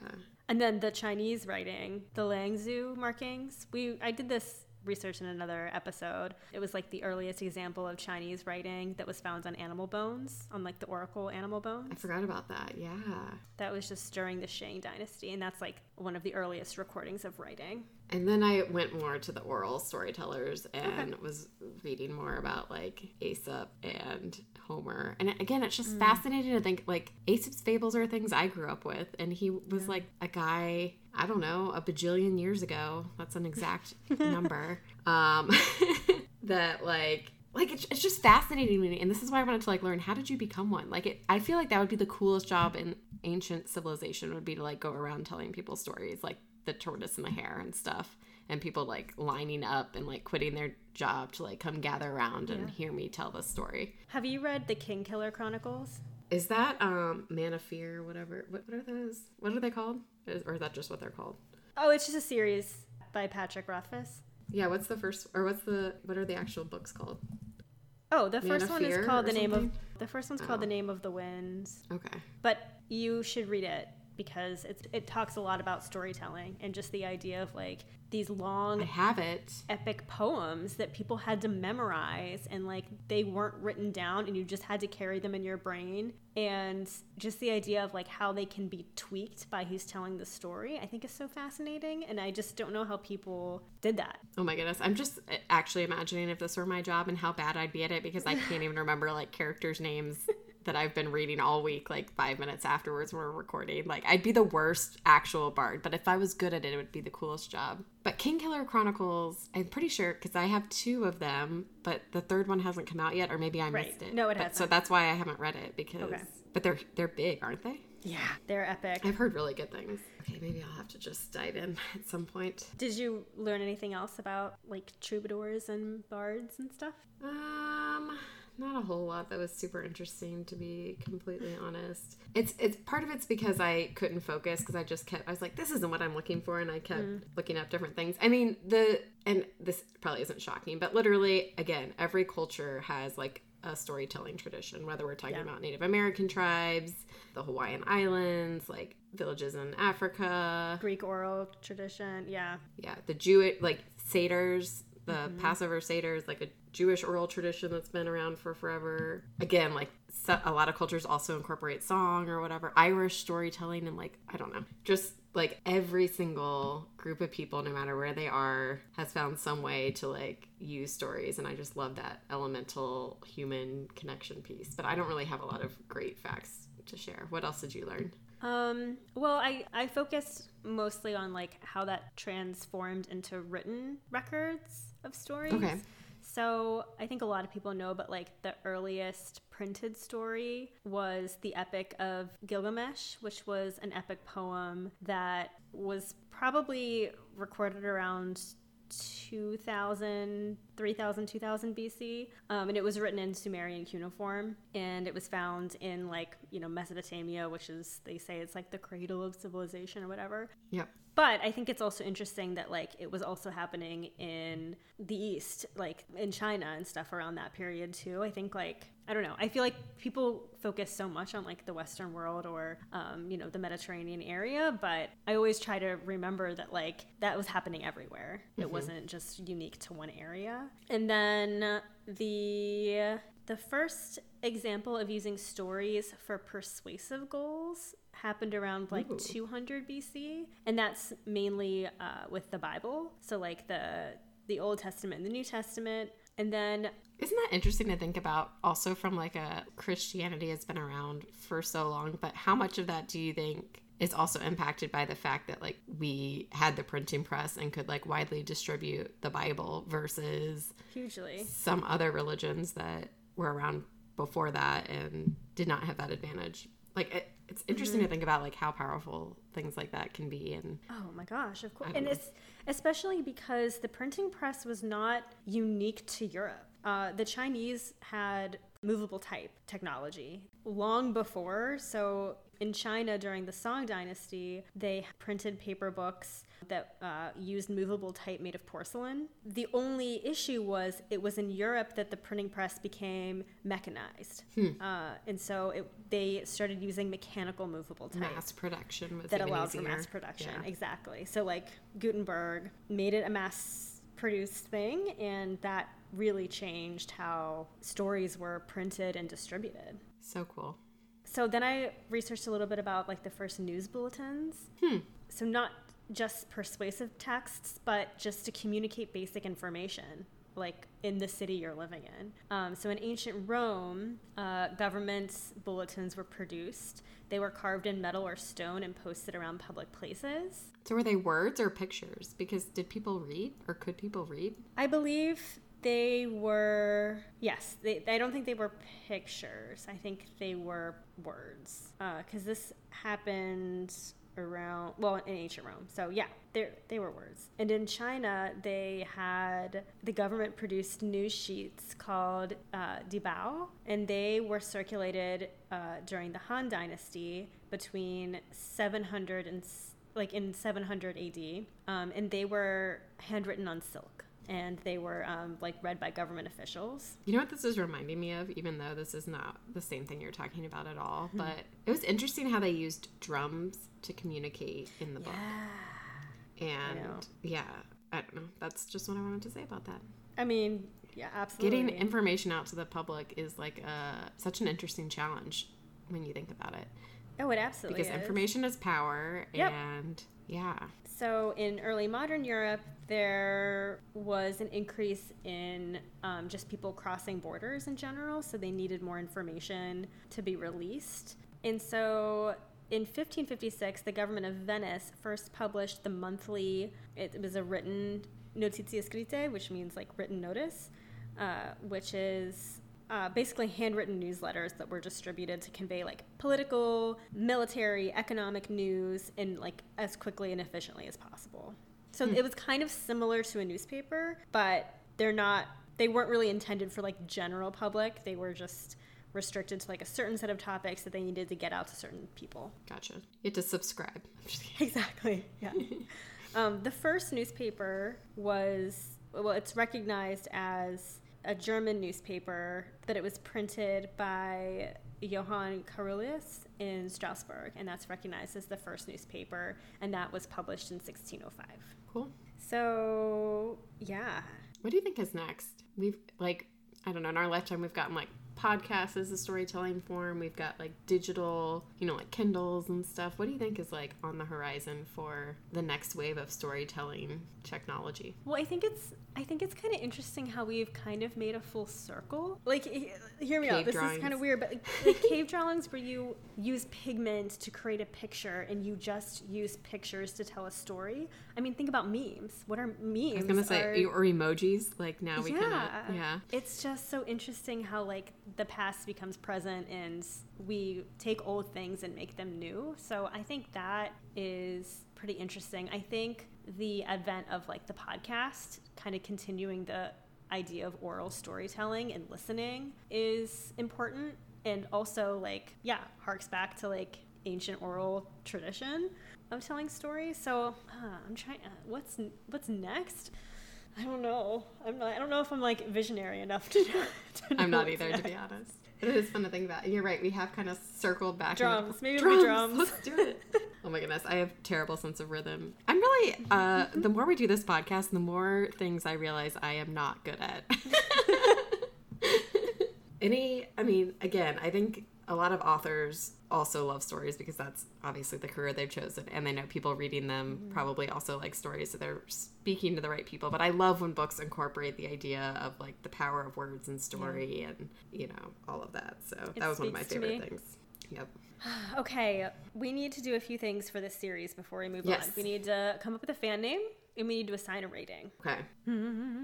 And then the Chinese writing, the Langzhou markings. We I did this research in another episode. It was like the earliest example of Chinese writing that was found on animal bones, on like the oracle animal bones. I forgot about that. Yeah. That was just during the Shang dynasty, and that's like one of the earliest recordings of writing. And then I went more to the oral storytellers and was reading more about like Aesop and Homer. And again, it's just fascinating to think like Aesop's fables are things I grew up with. And he was like a guy, I don't know, a bajillion years ago. That's an exact number. Um, that like like it's, it's just fascinating to me and this is why i wanted to like learn how did you become one like it, i feel like that would be the coolest job in ancient civilization would be to like go around telling people stories like the tortoise and the hare and stuff and people like lining up and like quitting their job to like come gather around and hear me tell the story Have you read the Kingkiller Chronicles? is that um man of fear whatever what, what are those what are they called is, or is that just what they're called Oh, it's just a series by Patrick Rothfuss. yeah what's the first or what's the what are the actual books called Oh, the Man first one is called the name of something? the first one's called Oh. the name of the winds. okay But you should read it because it's, it talks a lot about storytelling and just the idea of like these i long have it. epic poems that people had to memorize and like they weren't written down and you just had to carry them in your brain. And just the idea of like how they can be tweaked by who's telling the story i think is so fascinating. And i just don't know how people did that. Oh my goodness. I'm just uh, actually imagining if this were my job and how bad I'd be at it because I can't even remember like characters' names that I've been reading all week, like five minutes afterwards when we're recording. Like, I'd be the worst actual bard, but if I was good at it, it would be the coolest job. But Kingkiller Chronicles, I'm pretty sure because I have two of them, but the third one hasn't come out yet, or maybe I Right. missed it. No, it But- hasn't. So that's why I haven't read it because. Okay. But they're they're big, aren't they? yeah they're epic I've heard really good things. Okay, maybe I'll have to just dive in at some point. did you learn anything else about like troubadours and bards and stuff Um, not a whole lot that was super interesting to be completely honest. It's it's part of it's because I couldn't focus because I just kept I was like this isn't what I'm looking for and I kept mm. looking up different things. I mean, the and this probably isn't shocking, but literally again, every culture has like a storytelling tradition, whether we're talking Yeah. about Native American tribes, the Hawaiian Islands, like villages in Africa, greek oral tradition yeah yeah the jewish like satyrs the mm-hmm. passover satyrs like a jewish oral tradition that's been around for forever again like a lot of cultures also incorporate song or whatever, Irish storytelling, and like, I don't know, just like every single group of people, no matter where they are, has found some way to like use stories. And I just love that elemental human connection piece. But I don't really have a lot of great facts to share. What else did you learn? Um, well, I, I focused mostly on like how that transformed into written records of stories. Okay. So I think a lot of people know, but like the earliest printed story was the Epic of Gilgamesh, which was an epic poem that was probably recorded around 2000, 3000, 2000 BC. Um, and it was written in Sumerian cuneiform. And it was found in like, you know, Mesopotamia, which is, they say it's like the cradle of civilization or whatever. Yeah. But I think it's also interesting that like it was also happening in the East, like in China and stuff around that period too. I think like I don't know. I feel like people focus so much on like the Western world or um, you know the Mediterranean area, but I always try to remember that like that was happening everywhere. It Mm-hmm. wasn't just unique to one area. And then the the first example of using stories for persuasive goals happened around like Ooh. 200 BC, and that's mainly uh, with the Bible. So like the the Old Testament and the New Testament, and then Isn't that interesting to think about? Also, from like a Christianity has been around for so long, but how much of that do you think is also impacted by the fact that like we had the printing press and could like widely distribute the Bible versus hugely. some other religions that were around before that and did not have that advantage? Like it, it's interesting to mm-hmm. think about like how powerful things like that can be and Oh my gosh, of course. And know. it's especially because the printing press was not unique to Europe. Uh, the Chinese had movable type technology long before. So in China during the Song Dynasty, they printed paper books that uh, used movable type made of porcelain. The only issue was it was in Europe that the printing press became mechanized. Uh, and so it, they started using mechanical movable type mass production was that allowed for mass production. Yeah. Exactly. So like Gutenberg made it a mass produced thing and that really changed how stories were printed and distributed. So cool. So then I researched a little bit about like the first news bulletins. Hmm. So not just persuasive texts, but just to communicate basic information, like in the city you're living in. Um, so in ancient Rome, uh, government bulletins were produced. They were carved in metal or stone and posted around public places. So were they words or pictures? Because did people read or could people read? I believe they were yes. They, I don't think they were pictures. I think they were words because this happened around well in ancient Rome. So yeah, they they were words. And in China, they had the government produced news sheets called uh, Dibao, and they were circulated uh, during the Han Dynasty between 700 and like in 700 AD, um, and they were handwritten on silk. And they were um, like read by government officials. You know what this is reminding me of, even though this is not the same thing you're talking about at all. But it was interesting how they used drums to communicate in the book. And know. yeah, I don't know. That's just what I wanted to say about that. I mean, yeah, absolutely. Getting information out to the public is like a, such an interesting challenge when you think about it. oh, it absolutely is. Because is. information is power. Yep. And yeah. So in early modern Europe, there was an increase in um, just people crossing borders in general. So they needed more information to be released. And so in 1556, the government of Venice first published the monthly, it was a written notizie scritte, which means like written notice, uh, which is uh, basically handwritten newsletters that were distributed to convey like political, military, economic news in like as quickly and efficiently as possible. So it was kind of similar to a newspaper, but they're not. They weren't really intended for like general public. They were just restricted to like a certain set of topics that they needed to get out to certain people. Gotcha. You had to subscribe. I'm just kidding. Exactly. Yeah. um, the first newspaper was well, it's recognized as a German newspaper that it was printed by Johann Carolus in Strasbourg, and that's recognized as the first newspaper, and that was published in 1605. Cool. So yeah, What do you think is next? We've like I don't know, in our lifetime we've gotten like podcasts as a storytelling form. We've got like digital, you know, like Kindles and stuff. What do you think is like on the horizon for the next wave of storytelling technology? Well, I think it's I think it's kind of interesting how we've kind of made a full circle. Like, hear me Cave out. This drawings. is kind of weird, but like, like cave drawings where you use pigment to create a picture and you just use pictures to tell a story. I mean, think about memes. What are memes? I was gonna say Are- or emojis. Like now we kind yeah. of yeah. It's just so interesting how like the past becomes present and we take old things and make them new. So I think that is pretty interesting. I think the advent of like the podcast kind of continuing the idea of oral storytelling and listening is important and also like yeah, harks back to like ancient oral tradition of telling stories. So uh, I'm trying. Uh, what's what's next? I don't know. I'm not. I don't know if I'm like visionary enough to. know- to know I'm not either, to be honest. But it is fun to think about. You're right. We have kind of circled back. Drums. Maybe it'll drums. Let's do it. Oh my goodness, I have terrible sense of rhythm. I'm really. Uh, the more we do this podcast, the more things I realize I am not good at. Any, I mean, again, I think a lot of authors also love stories because that's obviously the career they've chosen, and they know people reading them Mm-hmm. probably also like stories, so they're speaking to the right people. But I love when books incorporate the idea of like the power of words and story, and you know all of that. So that was one of my favorite things. Yep. Okay, we need to do a few things for this series before we move Yes. on. We need to come up with a fan name and we need to assign a rating. Okay.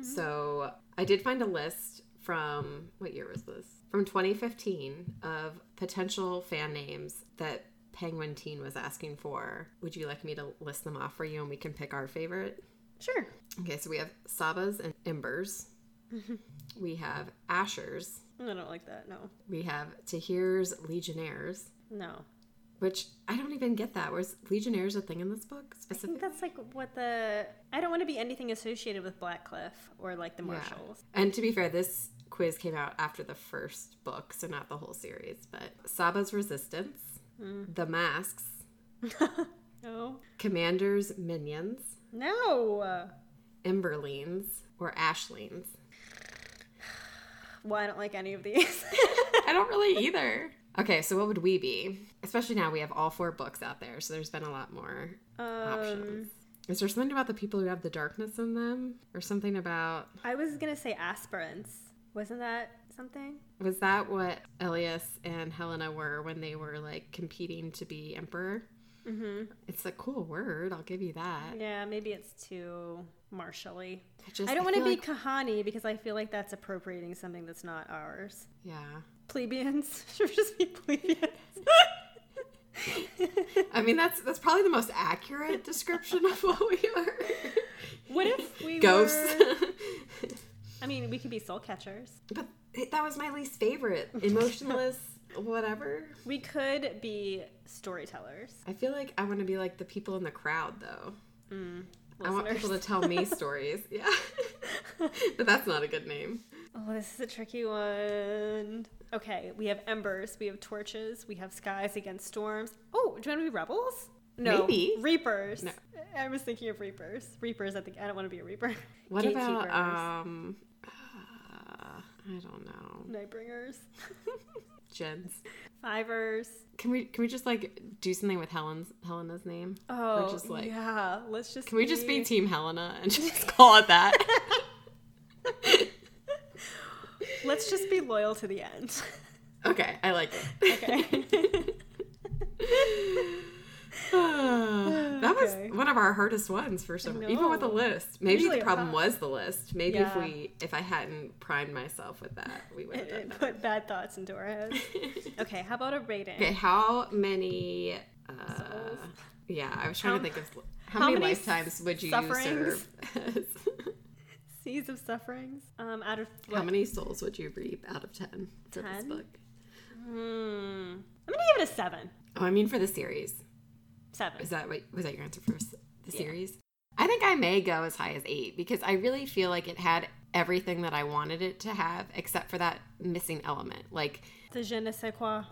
So I did find a list from what year was this? From 2015 of potential fan names that Penguin Teen was asking for. Would you like me to list them off for you and we can pick our favorite? Sure. Okay, so we have Sabaa's and Embers. Mm-hmm. we have Ashers. I don't like that. No. We have Tahir's Legionnaires, No. which I don't even get that. Was Legionnaires a thing in this book I think specifically? that's like what the. I don't want to be anything associated with Blackcliff or like the Martials. And to be fair, this quiz came out after the first book, so not the whole series. But Sabaa's Resistance, hmm. The Masks, No. Oh. Commander's Minions, No. Emberlines, or Ashlings. Well, I don't like any of these. I don't really either. Okay, so what would we be? Especially now we have all four books out there, so there's been a lot more um, options. Is there something about the people who have the darkness in them? Or something about. I was gonna say aspirants. Wasn't that something? Was that what Elias and Helena were when they were like competing to be emperor? Mm-hmm. It's a cool word, I'll give you that. Yeah, maybe it's too martially. I, just, I don't want to be like- Kehanni because I feel like that's appropriating something that's not ours. yeah. Plebeians should just be plebeians. I mean, that's that's probably the most accurate description of what we are. what if we Ghosts. were? I mean, we could be soul catchers. but that was my least favorite. Emotionless, whatever. We could be storytellers. I feel like I want to be like the people in the crowd, though. Mm, I want people to tell me stories. Yeah. but that's not a good name. Oh, this is a tricky one. Okay, we have embers, we have torches, we have skies against storms. Oh, do you want to be rebels? No, Maybe. reapers. No. I was thinking of reapers. Reapers. I think I don't want to be a reaper. What about um uh, I don't know. Nightbringers? Jinns. Fivers. Can we can we just like do something with Helen's Helena's name? Oh, just like- yeah. Let's just. Can we just be Team Helena and just call it that? Let's just be loyal to the end. okay, I like it. Okay. that was one of our hardest ones for some even with the list. Maybe Usually the problem was the list. Maybe if we if I hadn't primed myself with that, we would have done that. put bad thoughts into our heads. Okay, how about a rating? Okay, how many uh Souls? yeah, I was trying How- to think of how, how many, many lifetimes would you serve as Seas of sufferings. Um, out of How many souls would you reap out of 10 for this book? Hmm. I'm gonna give it a seven. Oh, I mean for the series. Seven. Is that what was that your answer for the Yeah. series? I think I may go as high as 8 because I really feel like it had everything that I wanted it to have except for that missing element. Like The je ne sais quoi.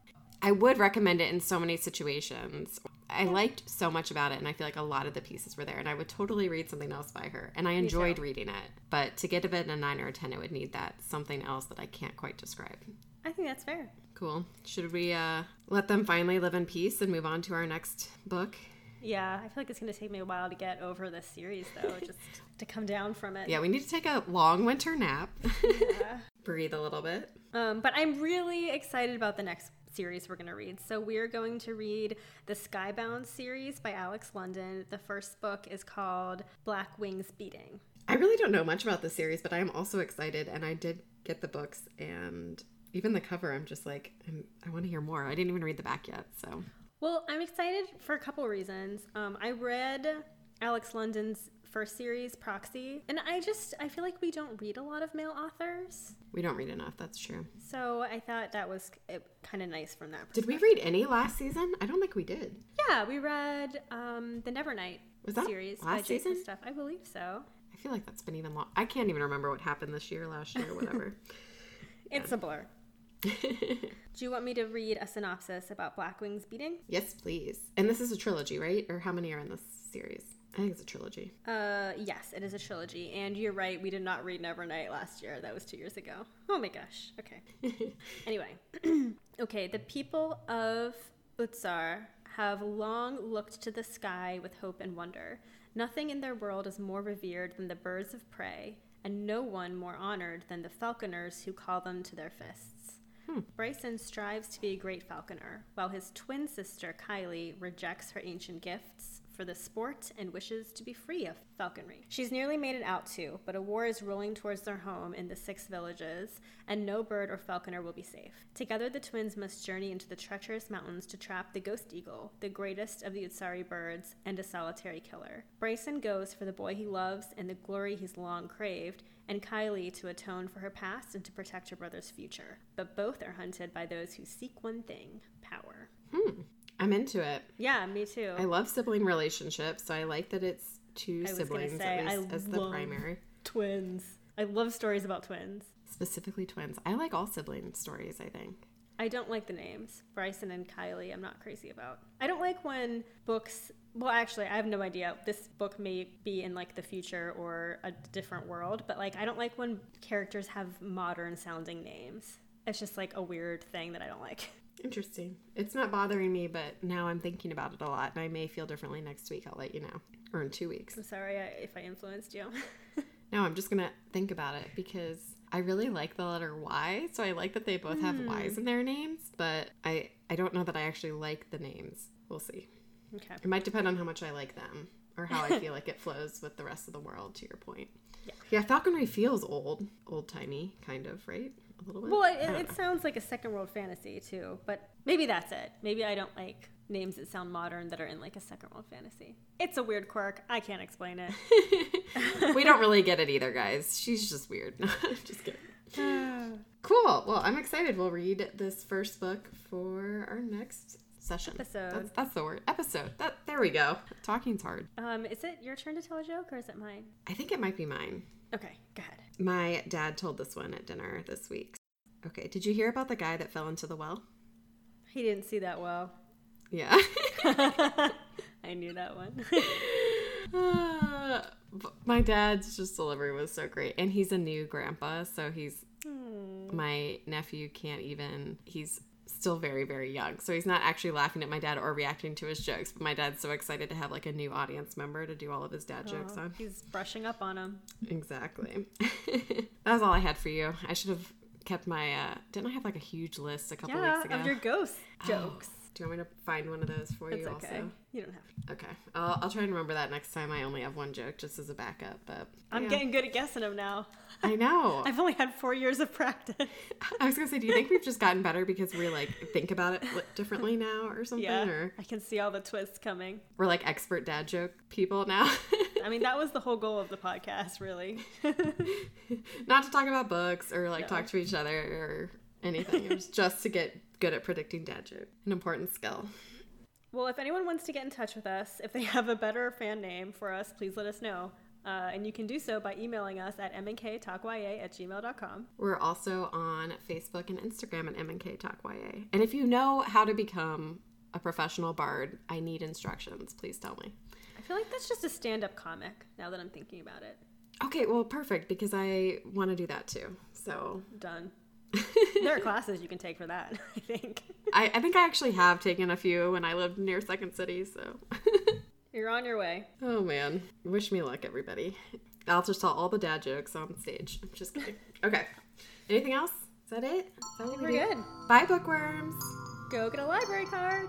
I would recommend it in so many situations. I liked so much about it, and I feel like a lot of the pieces were there, and I would totally read something else by her. And I enjoyed reading it, but to get it a nine or a ten, it would need that something else that I can't quite describe. I think that's fair. Cool. Should we uh, let them finally live in peace and move on to our next book? Yeah, I feel like it's going to take me a while to get over this series, though, just to come down from it. Yeah, we need to take a long winter nap, Yeah. breathe a little bit. Um, but I'm really excited about the next series we're going to read. So we're going to read the Skybound series by Alex London. The first book is called Black Wings Beating. I really don't know much about the series, but I am also excited, and I did get the books, and even the cover, I'm just like, I'm, I want to hear more. I didn't even read the back yet, so Well, I'm excited for a couple reasons. Um, I read Alex London's first series, Proxy, and I just I feel like we don't read a lot of male authors. we don't read enough. That's true. So I thought that was kind of nice from that. Did we read any last season? I don't think we did. Yeah, we read um, the Nevernight Was that series last season? Stuff. I believe so. I feel like that's been even long. I can't even remember what happened this year, last year, whatever. It's a blur. Do you want me to read a synopsis about Black Wings Beating? yes, please. And this is a trilogy, right? Or how many are in this series? I think it's a trilogy. Uh, yes, it is a trilogy, and you're right. We did not read Nevernight last year. That was two years ago. Oh my gosh. Okay. anyway, okay. The people of Uztar have long looked to the sky with hope and wonder. Nothing in their world is more revered than the birds of prey, and no one more honored than the falconers who call them to their fists. Brysen strives to be a great falconer, while his twin sister Kylee rejects her ancient gifts for the sport and wishes to be free of falconry. She's nearly made it out too, but a war is rolling towards their home in the six villages, and no bird or falconer will be safe. Together, the twins must journey into the treacherous mountains to trap the ghost eagle, the greatest of the Uztari birds, and a solitary killer. Brysen goes for the boy he loves and the glory he's long craved, and Kylee to atone for her past and to protect her brother's future. But both are hunted by those who seek one thing power. Hmm. I'm into it. Yeah, me too. I love sibling relationships, so I like that it's two I siblings say, at least I as the primary. twins. I love stories about twins. Specifically twins. I like all sibling stories, I think. I don't like the names. Brysen and Kylee, I'm not crazy about. I don't like when books, well, actually, I have no idea. This book may be in like the future or a different world, but like, I don't like when characters have modern sounding names. It's just like a weird thing that I don't like. Interesting. It's not bothering me, but now I'm thinking about it a lot, and I may feel differently next week. I'll let you know. Or in two weeks. I'm sorry if I influenced you. No, I'm just gonna think about it because I really like the letter Y, so I like that they both have hmm. Y's in their names, but I I don't know that I actually like the names. We'll see. okay. It might depend on how much I like them or how I feel like it flows with the rest of the world. To your point. Yeah. Yeah, falconry feels old, old timey, kind of, right? A little bit. Well, it, it sounds like a second world fantasy too, but maybe that's it. Maybe I don't like names that sound modern that are in like a second world fantasy. It's a weird quirk. I can't explain it. we don't really get it either, guys. She's just weird. just kidding. Cool. Well, I'm excited. We'll read this first book for our next session. Episode. That's, that's the word. Episode. That there we go. Talking's hard. Um, is it your turn to tell a joke or is it mine? I think it might be mine. Okay, go ahead. My dad told this one at dinner this week. Okay. Did you hear about the guy that fell into the well? He didn't see that well. Yeah. I knew that one. Uh, my dad's just delivery was so great, and he's a new grandpa, so he's Hmm. my nephew can't even. He's still very very young, so he's not actually laughing at my dad or reacting to his jokes. But my dad's so excited to have like a new audience member to do all of his dad jokes Oh, on. He's brushing up on him. Exactly. that was all I had for you. I should have kept my. uh Didn't I have like a huge list a couple Yeah, weeks ago? of your ghost jokes. Do you want me to find one of those for It's you okay. also? You don't have to. Okay, I'll, I'll try and remember that next time. I only have one joke just as a backup, but I'm yeah. getting good at guessing them now. I know. I've only had four years of practice. I was gonna say, do you think we've just gotten better because we like think about it differently now, or something? yeah, Or I can see all the twists coming. we're like expert dad joke people now. I mean, that was the whole goal of the podcast, really. Not to talk about books or like No. talk to each other or anything. It was just to get good at predicting dad joke. An important skill. well, if anyone wants to get in touch with us, if they have a better fan name for us, please let us know. Uh, and you can do so by emailing us at mnktalkya at gmail.com. We're also on Facebook and Instagram at MNK Talk YA. And if you know how to become a professional bard, I need instructions. Please tell me. I feel like that's just a stand up comic now that I'm thinking about it. Okay, well, perfect because I want to do that too. So Done. There are classes you can take for that, I think. I, I think I actually have taken a few when I lived near Second City, so. You're on your way. oh man. Wish me luck, everybody. I'll just tell all the dad jokes on stage. I'm Just kidding. Okay. Anything else? Is that it? Is that We're do? good. Bye, bookworms. Go get a library card.